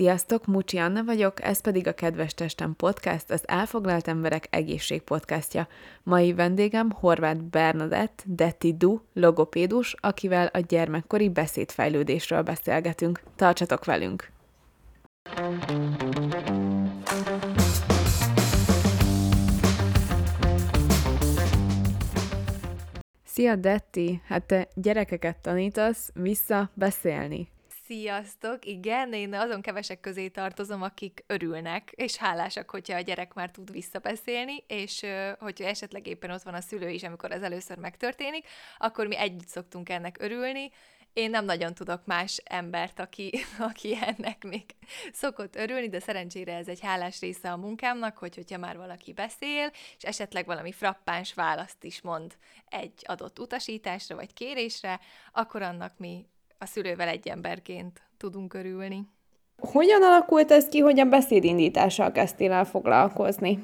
Sziasztok, Mucsi Anna vagyok, ez pedig a Kedves Testem Podcast, az Elfoglalt Emberek Egészség Podcastja. Mai vendégem Horváth Bernadett, Detti Du, logopédus, akivel a gyermekkori beszédfejlődésről beszélgetünk. Tartsatok velünk! Szia, Detti! Hát te gyerekeket tanítasz vissza beszélni. Sziasztok! Igen, én azon kevesek közé tartozom, akik örülnek, és hálásak, hogyha a gyerek már tud visszabeszélni, és hogyha esetleg éppen ott van a szülő is, amikor ez először megtörténik, akkor mi együtt szoktunk ennek örülni. Én nem nagyon tudok más embert, aki, aki ennek még szokott örülni, de szerencsére ez egy hálás része a munkámnak, hogy hogyha már valaki beszél, és esetleg valami frappáns választ is mond egy adott utasításra vagy kérésre, akkor annak mi a szülővel egy emberként tudunk örülni. Hogyan alakult ez ki, hogy a beszédindítással kezdtél el foglalkozni?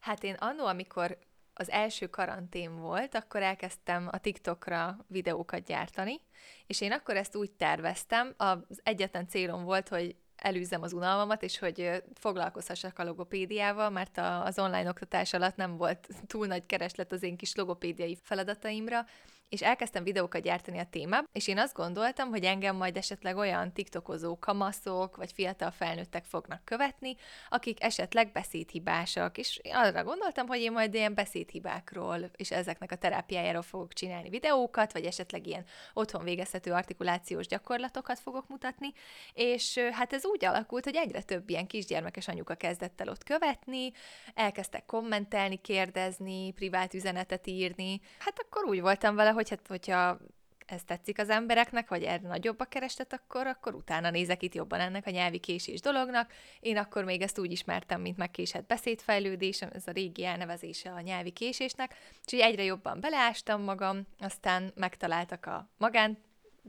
Hát én annó, amikor az első karantén volt, akkor elkezdtem a TikTokra videókat gyártani, és én akkor ezt úgy terveztem, az egyetlen célom volt, hogy elűzzem az unalmamat, és hogy foglalkozhassak a logopédiával, mert az online oktatás alatt nem volt túl nagy kereslet az én kis logopédiai feladataimra, és elkezdtem videókat gyártani a témába, és én azt gondoltam, hogy engem majd esetleg olyan tiktokozó kamaszok, vagy fiatal felnőttek fognak követni, akik esetleg beszédhibásak, és arra gondoltam, hogy én majd ilyen beszédhibákról és ezeknek a terápiájáról fogok csinálni videókat, vagy esetleg ilyen otthon végezhető artikulációs gyakorlatokat fogok mutatni, és hát ez úgy alakult, hogy egyre több ilyen kisgyermekes anyuka kezdett el ott követni, elkezdtek kommentelni, kérdezni, privát üzenetet írni, hát akkor úgy voltam vele, hogy hát, hogyha ez tetszik az embereknek, vagy erre nagyobb a kerestet, akkor, akkor utána nézek itt jobban ennek a nyelvi késés dolognak. Én akkor még ezt úgy ismertem, mint megkésett beszédfejlődés, ez a régi elnevezése a nyelvi késésnek, úgyhogy egyre jobban beleástam magam, aztán megtaláltak a magán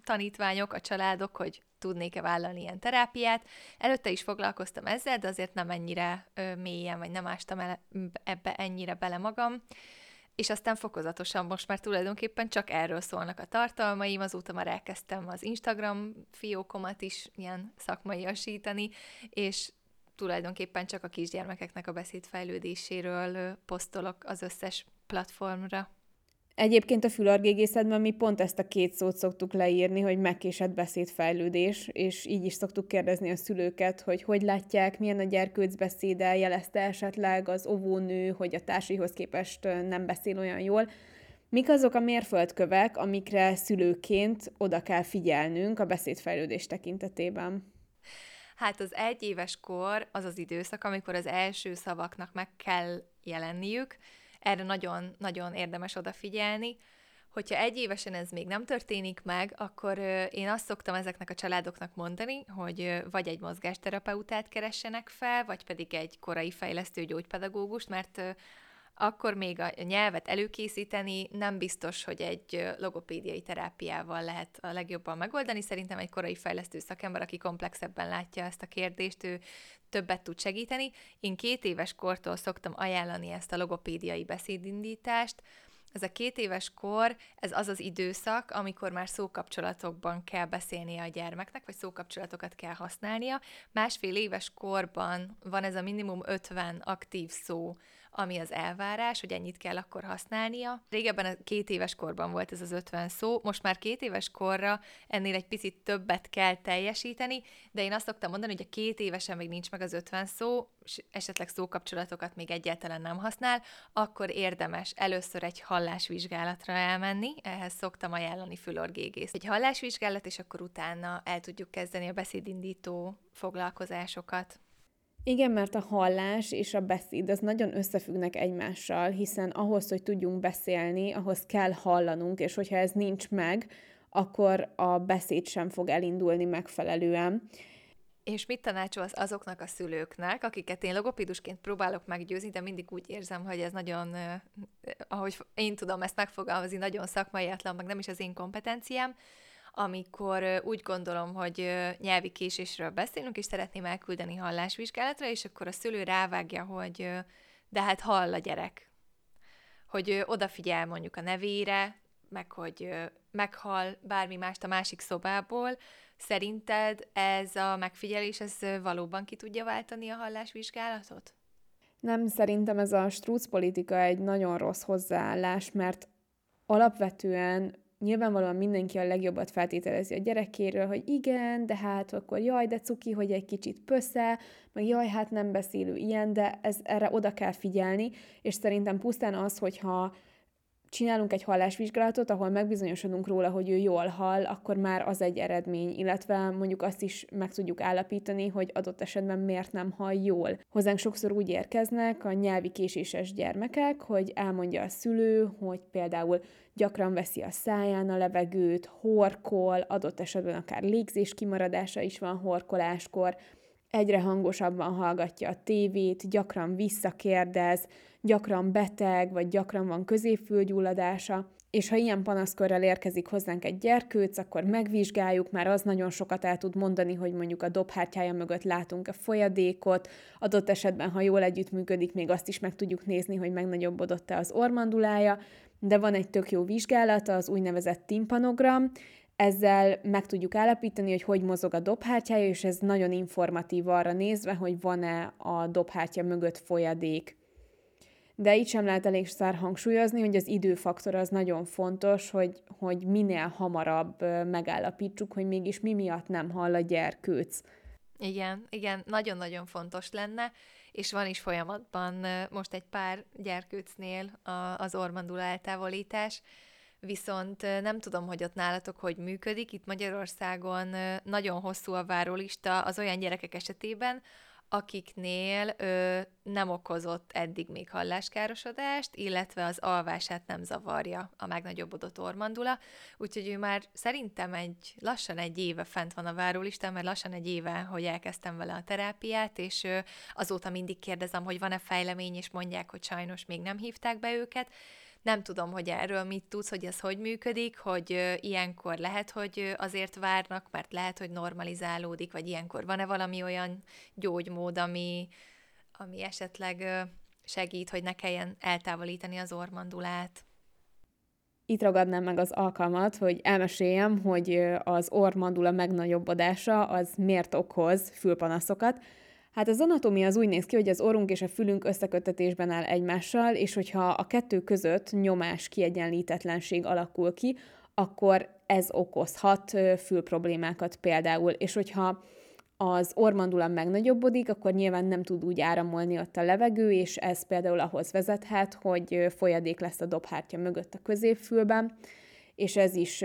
tanítványok, a családok, hogy tudnék-e vállalni ilyen terápiát. Előtte is foglalkoztam ezzel, de azért nem ennyire ö, mélyen, vagy nem ástam el ebbe ennyire bele magam és aztán fokozatosan most már tulajdonképpen csak erről szólnak a tartalmaim, azóta már elkezdtem az Instagram fiókomat is ilyen szakmaiasítani, és tulajdonképpen csak a kisgyermekeknek a beszédfejlődéséről posztolok az összes platformra. Egyébként a fülargégészetben mi pont ezt a két szót szoktuk leírni, hogy megkésett beszédfejlődés, és így is szoktuk kérdezni a szülőket, hogy hogy látják, milyen a gyerkőcbeszéde, jelezte esetleg az óvónő, hogy a társihoz képest nem beszél olyan jól. Mik azok a mérföldkövek, amikre szülőként oda kell figyelnünk a beszédfejlődés tekintetében? Hát az egyéves kor az az időszak, amikor az első szavaknak meg kell jelenniük, erre nagyon-nagyon érdemes odafigyelni. Hogyha egy évesen ez még nem történik meg, akkor én azt szoktam ezeknek a családoknak mondani, hogy vagy egy mozgásterapeutát keressenek fel, vagy pedig egy korai fejlesztő gyógypedagógust, mert akkor még a nyelvet előkészíteni nem biztos, hogy egy logopédiai terápiával lehet a legjobban megoldani. Szerintem egy korai fejlesztő szakember, aki komplexebben látja ezt a kérdést, ő többet tud segíteni. Én két éves kortól szoktam ajánlani ezt a logopédiai beszédindítást, ez a két éves kor, ez az az időszak, amikor már szókapcsolatokban kell beszélnie a gyermeknek, vagy szókapcsolatokat kell használnia. Másfél éves korban van ez a minimum 50 aktív szó, ami az elvárás, hogy ennyit kell akkor használnia. Régebben a két éves korban volt ez az 50 szó, most már két éves korra ennél egy picit többet kell teljesíteni, de én azt szoktam mondani, hogy a két évesen még nincs meg az 50 szó, esetleg szókapcsolatokat még egyáltalán nem használ, akkor érdemes először egy hallásvizsgálatra elmenni, ehhez szoktam ajánlani fülorgégész. Egy hallásvizsgálat, és akkor utána el tudjuk kezdeni a beszédindító foglalkozásokat. Igen, mert a hallás és a beszéd az nagyon összefüggnek egymással, hiszen ahhoz, hogy tudjunk beszélni, ahhoz kell hallanunk, és hogyha ez nincs meg, akkor a beszéd sem fog elindulni megfelelően. És mit tanácsolsz azoknak a szülőknek, akiket én logopédusként próbálok meggyőzni, de mindig úgy érzem, hogy ez nagyon, ahogy én tudom ezt megfogalmazni, nagyon szakmaiatlan, meg nem is az én kompetenciám, amikor úgy gondolom, hogy nyelvi késésről beszélünk, és szeretném elküldeni hallásvizsgálatra, és akkor a szülő rávágja, hogy de hát hall a gyerek. Hogy odafigyel mondjuk a nevére, meg hogy meghal bármi mást a másik szobából, Szerinted ez a megfigyelés, ez valóban ki tudja váltani a hallásvizsgálatot? Nem, szerintem ez a strúc politika egy nagyon rossz hozzáállás, mert alapvetően nyilvánvalóan mindenki a legjobbat feltételezi a gyerekéről, hogy igen, de hát akkor jaj, de cuki, hogy egy kicsit pösze, meg jaj, hát nem beszélő ilyen, de ez, erre oda kell figyelni, és szerintem pusztán az, hogyha csinálunk egy hallásvizsgálatot, ahol megbizonyosodunk róla, hogy ő jól hall, akkor már az egy eredmény, illetve mondjuk azt is meg tudjuk állapítani, hogy adott esetben miért nem hall jól. Hozzánk sokszor úgy érkeznek a nyelvi késéses gyermekek, hogy elmondja a szülő, hogy például gyakran veszi a száján a levegőt, horkol, adott esetben akár légzés kimaradása is van horkoláskor, egyre hangosabban hallgatja a tévét, gyakran visszakérdez, gyakran beteg, vagy gyakran van középfülgyulladása, és ha ilyen panaszkörrel érkezik hozzánk egy gyerkőc, akkor megvizsgáljuk, már az nagyon sokat el tud mondani, hogy mondjuk a dobhártyája mögött látunk a folyadékot, adott esetben, ha jól együttműködik, még azt is meg tudjuk nézni, hogy megnagyobbodott-e az ormandulája, de van egy tök jó vizsgálata, az úgynevezett timpanogram, ezzel meg tudjuk állapítani, hogy hogy mozog a dobhártyája, és ez nagyon informatív arra nézve, hogy van-e a dobhártya mögött folyadék. De itt sem lehet elég szár hangsúlyozni, hogy az időfaktor az nagyon fontos, hogy, hogy minél hamarabb megállapítsuk, hogy mégis mi miatt nem hall a gyerkőc. Igen, igen, nagyon-nagyon fontos lenne, és van is folyamatban most egy pár gyerkőcnél az ormandula eltávolítás, viszont nem tudom, hogy ott nálatok hogy működik. Itt Magyarországon nagyon hosszú a várólista az olyan gyerekek esetében, akiknél ö, nem okozott eddig még halláskárosodást, illetve az alvását nem zavarja a megnagyobbodott ormandula, úgyhogy ő már szerintem egy lassan egy éve fent van a várólistán, mert lassan egy éve, hogy elkezdtem vele a terápiát, és ö, azóta mindig kérdezem, hogy van-e fejlemény, és mondják, hogy sajnos még nem hívták be őket, nem tudom, hogy erről mit tudsz, hogy ez hogy működik, hogy ilyenkor lehet, hogy azért várnak, mert lehet, hogy normalizálódik, vagy ilyenkor van-e valami olyan gyógymód, ami, ami esetleg segít, hogy ne kelljen eltávolítani az ormandulát? Itt ragadnám meg az alkalmat, hogy elmeséljem, hogy az ormandula megnagyobbodása az miért okoz fülpanaszokat, Hát az anatómia az úgy néz ki, hogy az orrunk és a fülünk összekötetésben áll egymással, és hogyha a kettő között nyomás kiegyenlítetlenség alakul ki, akkor ez okozhat fülproblémákat például. És hogyha az ormandula megnagyobbodik, akkor nyilván nem tud úgy áramolni ott a levegő, és ez például ahhoz vezethet, hogy folyadék lesz a dobhártya mögött a középfülben, és ez is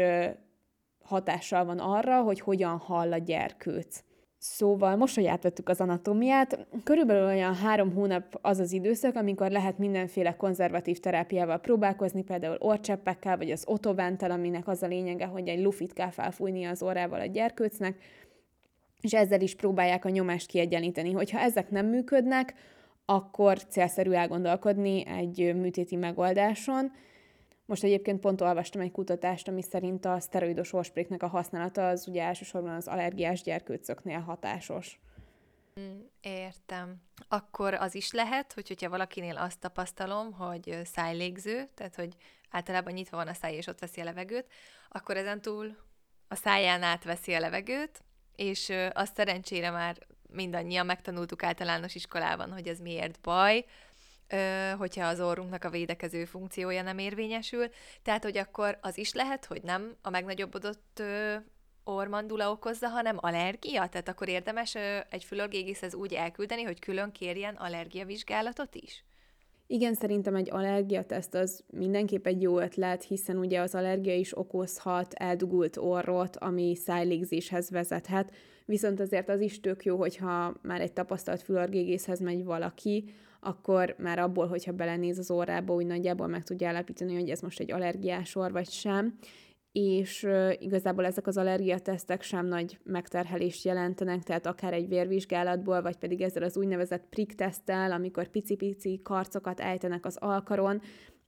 hatással van arra, hogy hogyan hall a gyerkőc. Szóval most, hogy átvettük az anatómiát, körülbelül olyan három hónap az az időszak, amikor lehet mindenféle konzervatív terápiával próbálkozni, például orcseppekkel, vagy az otovántal, aminek az a lényege, hogy egy lufit kell felfújni az orrával a gyerkőcnek, és ezzel is próbálják a nyomást kiegyenlíteni. Hogyha ezek nem működnek, akkor célszerű elgondolkodni egy műtéti megoldáson, most egyébként pont olvastam egy kutatást, ami szerint a szteroidos orspréknek a használata az ugye elsősorban az allergiás gyerkőcöknél hatásos. Mm, értem. Akkor az is lehet, hogy hogyha valakinél azt tapasztalom, hogy szájlégző, tehát hogy általában nyitva van a száj, és ott veszi a levegőt, akkor ezentúl a száján átveszi a levegőt, és azt szerencsére már mindannyian megtanultuk általános iskolában, hogy ez miért baj, hogyha az orrunknak a védekező funkciója nem érvényesül. Tehát, hogy akkor az is lehet, hogy nem a megnagyobbodott ormandula okozza, hanem allergia? Tehát akkor érdemes egy fülorgégészhez úgy elküldeni, hogy külön kérjen allergiavizsgálatot is? Igen, szerintem egy allergiateszt az mindenképp egy jó ötlet, hiszen ugye az allergia is okozhat eldugult orrot, ami szájlégzéshez vezethet, viszont azért az is tök jó, hogyha már egy tapasztalt fülorgégészhez megy valaki, akkor már abból, hogyha belenéz az órába, úgy nagyjából meg tudja állapítani, hogy ez most egy allergiás orr vagy sem, és igazából ezek az allergiatesztek sem nagy megterhelést jelentenek, tehát akár egy vérvizsgálatból, vagy pedig ezzel az úgynevezett prick teszttel, amikor pici-pici karcokat ejtenek az alkaron,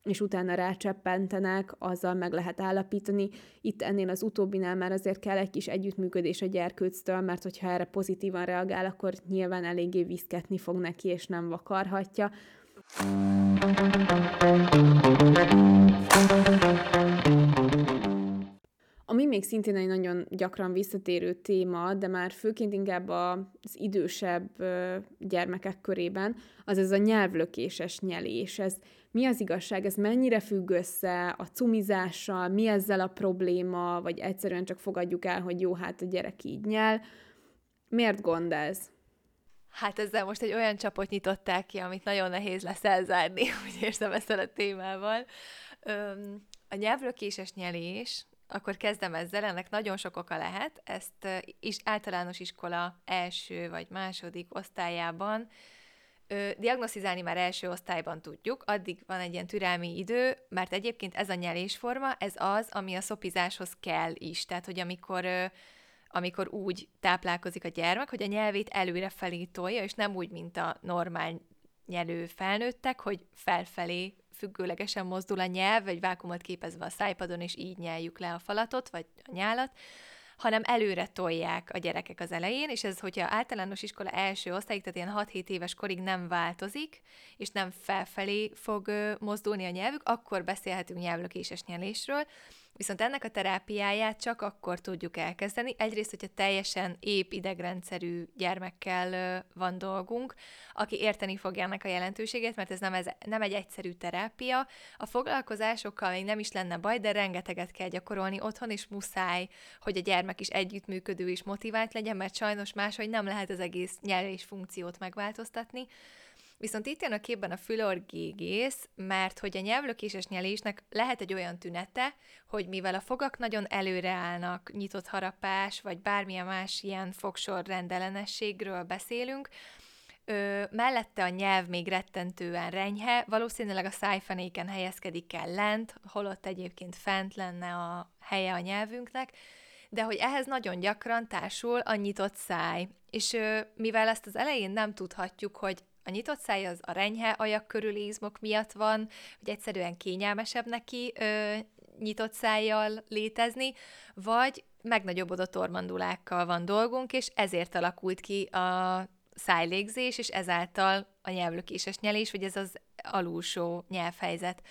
és utána rácseppentenek, azzal meg lehet állapítani. Itt ennél az utóbbinál már azért kell egy kis együttműködés a gyerkőctől, mert hogyha erre pozitívan reagál, akkor nyilván eléggé viszketni fog neki, és nem vakarhatja. Ami még szintén egy nagyon gyakran visszatérő téma, de már főként inkább az idősebb gyermekek körében, az ez a nyelvlökéses nyelés. Ez mi az igazság, ez mennyire függ össze a cumizással, mi ezzel a probléma, vagy egyszerűen csak fogadjuk el, hogy jó, hát a gyerek így nyel. Miért gond ez? Hát ezzel most egy olyan csapot nyitották ki, amit nagyon nehéz lesz elzárni, úgy érzem ezzel a témával. Öm, a nyelvlökéses nyelés, akkor kezdem ezzel, ennek nagyon sok oka lehet. Ezt is általános iskola első vagy második osztályában ö, diagnosztizálni már első osztályban tudjuk, addig van egy ilyen türelmi idő, mert egyébként ez a nyelésforma, ez az, ami a szopizáshoz kell is. Tehát, hogy amikor ö, amikor úgy táplálkozik a gyermek, hogy a nyelvét előre felé tolja, és nem úgy, mint a normál nyelő felnőttek, hogy felfelé függőlegesen mozdul a nyelv, vagy vákumot képezve a szájpadon, és így nyeljük le a falatot, vagy a nyálat, hanem előre tolják a gyerekek az elején, és ez, hogyha általános iskola első osztályig, tehát ilyen 6-7 éves korig nem változik, és nem felfelé fog mozdulni a nyelvük, akkor beszélhetünk nyelvlökéses nyelésről, Viszont ennek a terápiáját csak akkor tudjuk elkezdeni. Egyrészt, hogyha teljesen ép idegrendszerű gyermekkel van dolgunk, aki érteni fogja ennek a jelentőségét, mert ez nem, ez nem egy egyszerű terápia. A foglalkozásokkal még nem is lenne baj, de rengeteget kell gyakorolni otthon, és muszáj, hogy a gyermek is együttműködő és motivált legyen, mert sajnos máshogy nem lehet az egész nyelés funkciót megváltoztatni. Viszont itt jön a képben a fülorgégész, mert hogy a nyelvlökéses nyelésnek lehet egy olyan tünete, hogy mivel a fogak nagyon előre állnak, nyitott harapás, vagy bármilyen más ilyen fogsor rendellenességről beszélünk, Ö, mellette a nyelv még rettentően renyhe, valószínűleg a szájfenéken helyezkedik el lent, holott egyébként fent lenne a helye a nyelvünknek, de hogy ehhez nagyon gyakran társul a nyitott száj. És ö, mivel ezt az elején nem tudhatjuk, hogy a nyitott száj az a renyhe ajak körüli izmok miatt van, hogy egyszerűen kényelmesebb neki ö, nyitott szájjal létezni, vagy megnagyobbodott ormandulákkal van dolgunk, és ezért alakult ki a szájlégzés, és ezáltal a nyelvlökéses nyelés, vagy ez az alulsó nyelvhelyzet.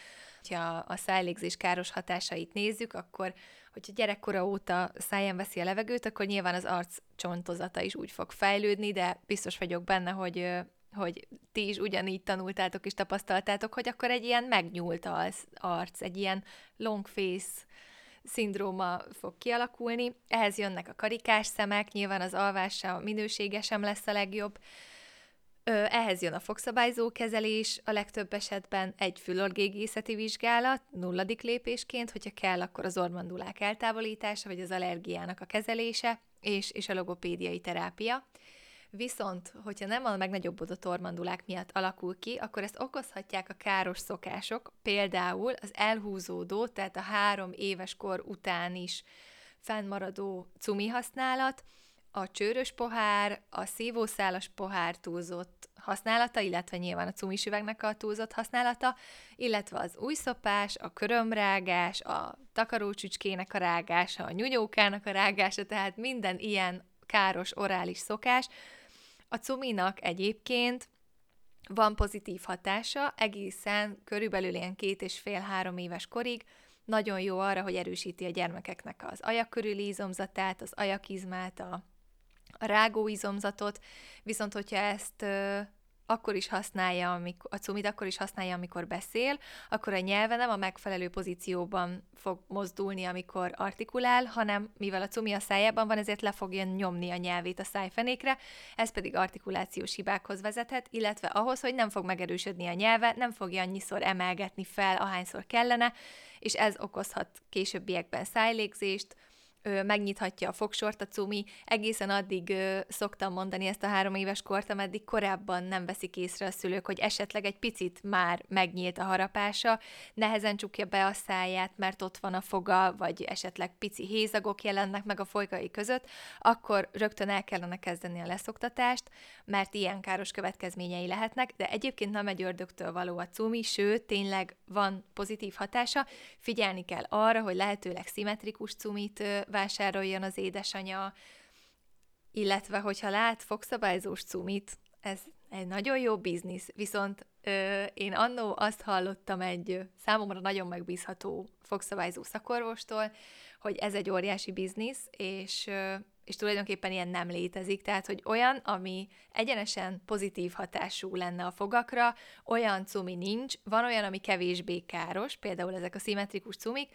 Ha a szájlégzés káros hatásait nézzük, akkor hogyha gyerekkora óta száján veszi a levegőt, akkor nyilván az arc csontozata is úgy fog fejlődni, de biztos vagyok benne, hogy hogy ti is ugyanígy tanultátok és tapasztaltátok, hogy akkor egy ilyen megnyúlt arc, egy ilyen long face szindróma fog kialakulni. Ehhez jönnek a karikás szemek, nyilván az alvása minősége sem lesz a legjobb. Ehhez jön a fogszabályzó kezelés, a legtöbb esetben egy fülorgégészeti vizsgálat, nulladik lépésként, hogyha kell, akkor az ormandulák eltávolítása, vagy az allergiának a kezelése, és, és a logopédiai terápia. Viszont, hogyha nem a megnagyobbodott ormandulák miatt alakul ki, akkor ezt okozhatják a káros szokások, például az elhúzódó, tehát a három éves kor után is fennmaradó cumi használat, a csőrös pohár, a szívószálas pohár túlzott használata, illetve nyilván a cumis üvegnek a túlzott használata, illetve az újszopás, a körömrágás, a takarócsücskének a rágása, a nyugyókának a rágása, tehát minden ilyen káros orális szokás, a cuminak egyébként van pozitív hatása, egészen körülbelül ilyen két és fél-három éves korig, nagyon jó arra, hogy erősíti a gyermekeknek az ajak körüli izomzatát, az ajakizmát, a, a rágóizomzatot, viszont hogyha ezt akkor is használja, amikor, a cumid akkor is használja, amikor beszél, akkor a nyelve nem a megfelelő pozícióban fog mozdulni, amikor artikulál, hanem mivel a cumi a szájában van, ezért le fogja nyomni a nyelvét a szájfenékre, ez pedig artikulációs hibákhoz vezethet, illetve ahhoz, hogy nem fog megerősödni a nyelve, nem fogja annyiszor emelgetni fel, ahányszor kellene, és ez okozhat későbbiekben szájlégzést, megnyithatja a fogsort a cumi. Egészen addig ö, szoktam mondani ezt a három éves kort, ameddig korábban nem veszik észre a szülők, hogy esetleg egy picit már megnyílt a harapása, nehezen csukja be a száját, mert ott van a foga, vagy esetleg pici hézagok jelennek meg a folykai között, akkor rögtön el kellene kezdeni a leszoktatást, mert ilyen káros következményei lehetnek, de egyébként nem egy ördögtől való a cumi, sőt, tényleg van pozitív hatása. Figyelni kell arra, hogy lehetőleg szimmetrikus cumit vásároljon az édesanyja, illetve hogyha lát fogszabályzós cumit, ez egy nagyon jó biznisz, viszont én annó azt hallottam egy számomra nagyon megbízható fogszabályzó szakorvostól, hogy ez egy óriási biznisz, és, és tulajdonképpen ilyen nem létezik. Tehát, hogy olyan, ami egyenesen pozitív hatású lenne a fogakra, olyan cumi nincs, van olyan, ami kevésbé káros, például ezek a szimmetrikus cumik,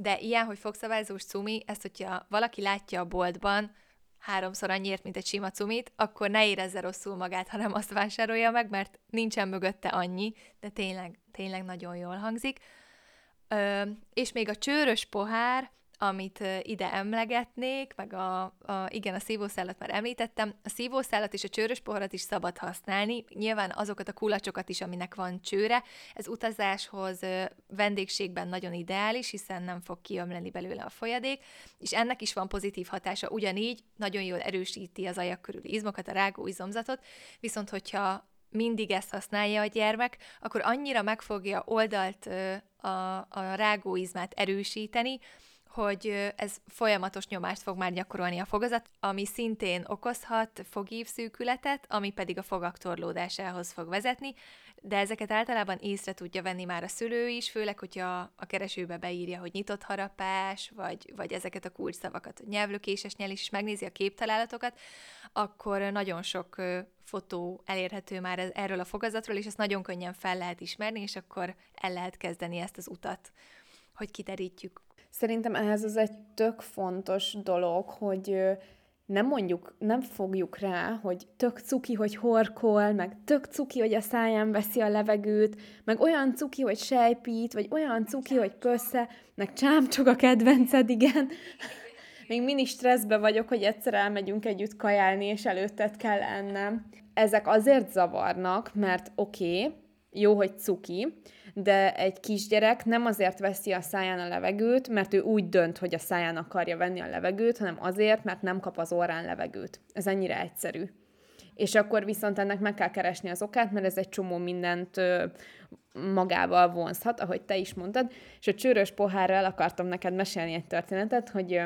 de ilyen, hogy fogszabályzós cumi, ezt, hogyha valaki látja a boltban, háromszor annyiért, mint egy sima cumit, akkor ne érezze rosszul magát, hanem azt vásárolja meg, mert nincsen mögötte annyi, de tényleg, tényleg nagyon jól hangzik. Ö, és még a csőrös pohár, amit ide emlegetnék, meg a, a, igen, a szívószálat már említettem, a szívószálat és a csőrös poharat is szabad használni, nyilván azokat a kulacsokat is, aminek van csőre, ez utazáshoz, vendégségben nagyon ideális, hiszen nem fog kiömleni belőle a folyadék, és ennek is van pozitív hatása, ugyanígy nagyon jól erősíti az ajak körüli izmokat, a rágó izomzatot, viszont hogyha mindig ezt használja a gyermek, akkor annyira meg fogja oldalt a, a rágóizmát erősíteni, hogy ez folyamatos nyomást fog már gyakorolni a fogazat, ami szintén okozhat fogívszűkületet, ami pedig a fogak torlódásához fog vezetni, de ezeket általában észre tudja venni már a szülő is, főleg, hogyha a keresőbe beírja, hogy nyitott harapás, vagy, vagy ezeket a kulcsszavakat, nyelvlökéses nyel is, és megnézi a képtalálatokat, akkor nagyon sok fotó elérhető már erről a fogazatról, és ezt nagyon könnyen fel lehet ismerni, és akkor el lehet kezdeni ezt az utat, hogy kiterítjük Szerintem ehhez az egy tök fontos dolog, hogy nem mondjuk, nem fogjuk rá, hogy tök cuki, hogy horkol, meg tök cuki, hogy a száján veszi a levegőt, meg olyan cuki, hogy sejpít, vagy olyan cuki, hogy pössze, meg csámcsog a kedvenced, igen. Még mini stresszbe vagyok, hogy egyszer elmegyünk együtt kajálni, és előtted kell ennem. Ezek azért zavarnak, mert oké, okay, jó, hogy cuki, de egy kisgyerek nem azért veszi a száján a levegőt, mert ő úgy dönt, hogy a száján akarja venni a levegőt, hanem azért, mert nem kap az orrán levegőt. Ez ennyire egyszerű. És akkor viszont ennek meg kell keresni az okát, mert ez egy csomó mindent magával vonzhat, ahogy te is mondtad. És a csőrös pohárral akartam neked mesélni egy történetet, hogy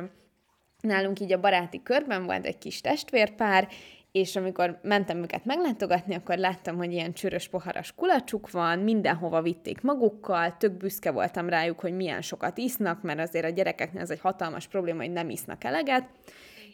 nálunk így a baráti körben volt egy kis testvérpár, és amikor mentem őket meglátogatni, akkor láttam, hogy ilyen csörös poharas kulacsuk van, mindenhova vitték magukkal, tök büszke voltam rájuk, hogy milyen sokat isznak, mert azért a gyerekeknél ez egy hatalmas probléma, hogy nem isznak eleget,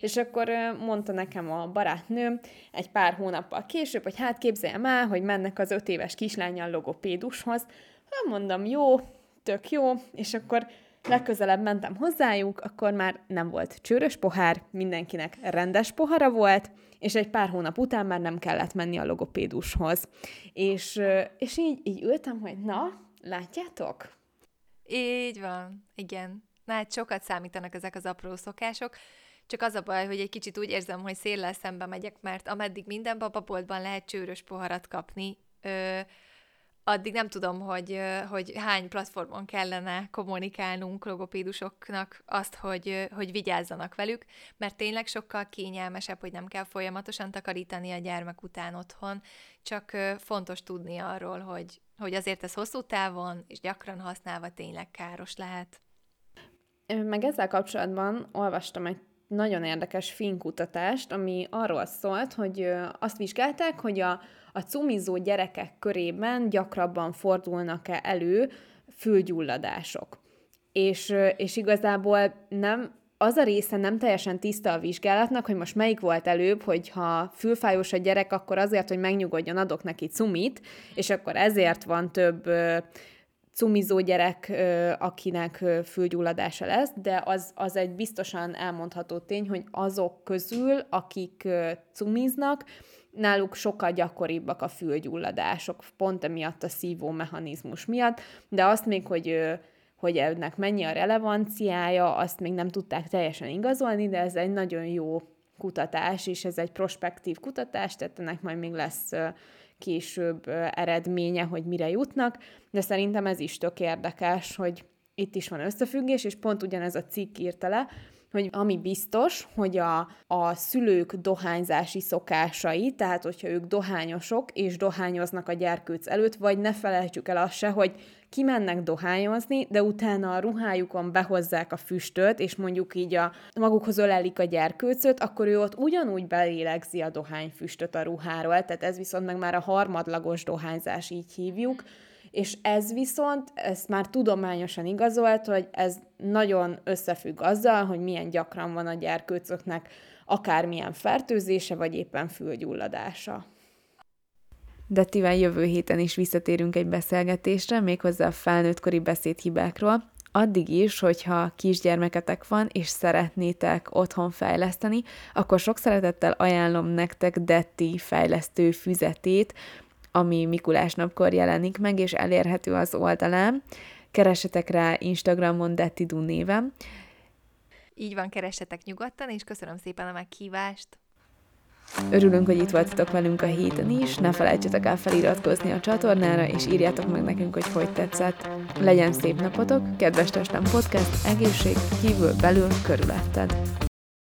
és akkor mondta nekem a barátnőm egy pár hónappal később, hogy hát képzeljem el, hogy mennek az öt éves kislányjal logopédushoz. Hát mondom, jó, tök jó, és akkor legközelebb mentem hozzájuk, akkor már nem volt csőrös pohár, mindenkinek rendes pohara volt, és egy pár hónap után már nem kellett menni a logopédushoz. És, és így, így ültem, hogy na, látjátok? Így van, igen. Na hát sokat számítanak ezek az apró szokások, csak az a baj, hogy egy kicsit úgy érzem, hogy széllel szembe megyek, mert ameddig minden bababoltban lehet csőrös poharat kapni, ö, addig nem tudom, hogy, hogy hány platformon kellene kommunikálnunk logopédusoknak azt, hogy, hogy vigyázzanak velük, mert tényleg sokkal kényelmesebb, hogy nem kell folyamatosan takarítani a gyermek után otthon, csak fontos tudni arról, hogy, hogy azért ez hosszú távon és gyakran használva tényleg káros lehet. Meg ezzel kapcsolatban olvastam egy nagyon érdekes finkutatást, ami arról szólt, hogy azt vizsgálták, hogy a, a cumizó gyerekek körében gyakrabban fordulnak-e elő fülgyulladások. És, és igazából nem, az a része nem teljesen tiszta a vizsgálatnak, hogy most melyik volt előbb, hogy ha fülfájós a gyerek, akkor azért, hogy megnyugodjon, adok neki cumit, és akkor ezért van több cumizó gyerek, akinek fülgyulladása lesz, de az, az egy biztosan elmondható tény, hogy azok közül, akik cumiznak, náluk sokkal gyakoribbak a fülgyulladások, pont emiatt a szívó mechanizmus miatt, de azt még, hogy hogy ennek mennyi a relevanciája, azt még nem tudták teljesen igazolni, de ez egy nagyon jó kutatás, és ez egy prospektív kutatás, tehát ennek majd még lesz később eredménye, hogy mire jutnak, de szerintem ez is tök érdekes, hogy itt is van összefüggés, és pont ugyanez a cikk írta le, hogy ami biztos, hogy a, a szülők dohányzási szokásai, tehát hogyha ők dohányosok és dohányoznak a gyerkőc előtt, vagy ne felejtsük el azt se, hogy kimennek dohányozni, de utána a ruhájukon behozzák a füstöt, és mondjuk így a magukhoz ölelik a gyerkőcöt, akkor ő ott ugyanúgy belélegzi a dohányfüstöt a ruháról, tehát ez viszont meg már a harmadlagos dohányzás, így hívjuk, és ez viszont, ezt már tudományosan igazolt, hogy ez nagyon összefügg azzal, hogy milyen gyakran van a gyerkőcöknek akármilyen fertőzése, vagy éppen fülgyulladása. De Tivel jövő héten is visszatérünk egy beszélgetésre, méghozzá a felnőttkori beszédhibákról, addig is, hogyha kisgyermeketek van, és szeretnétek otthon fejleszteni, akkor sok szeretettel ajánlom nektek Detti fejlesztő füzetét, ami Mikulás napkor jelenik meg, és elérhető az oldalán. Keressetek rá Instagramon Dettidu névem. Így van, keressetek nyugodtan, és köszönöm szépen a meghívást. Örülünk, hogy itt voltatok velünk a héten is, ne felejtsetek el feliratkozni a csatornára, és írjátok meg nekünk, hogy hogy tetszett. Legyen szép napotok, kedves testem podcast, egészség, kívül, belül, körülötted.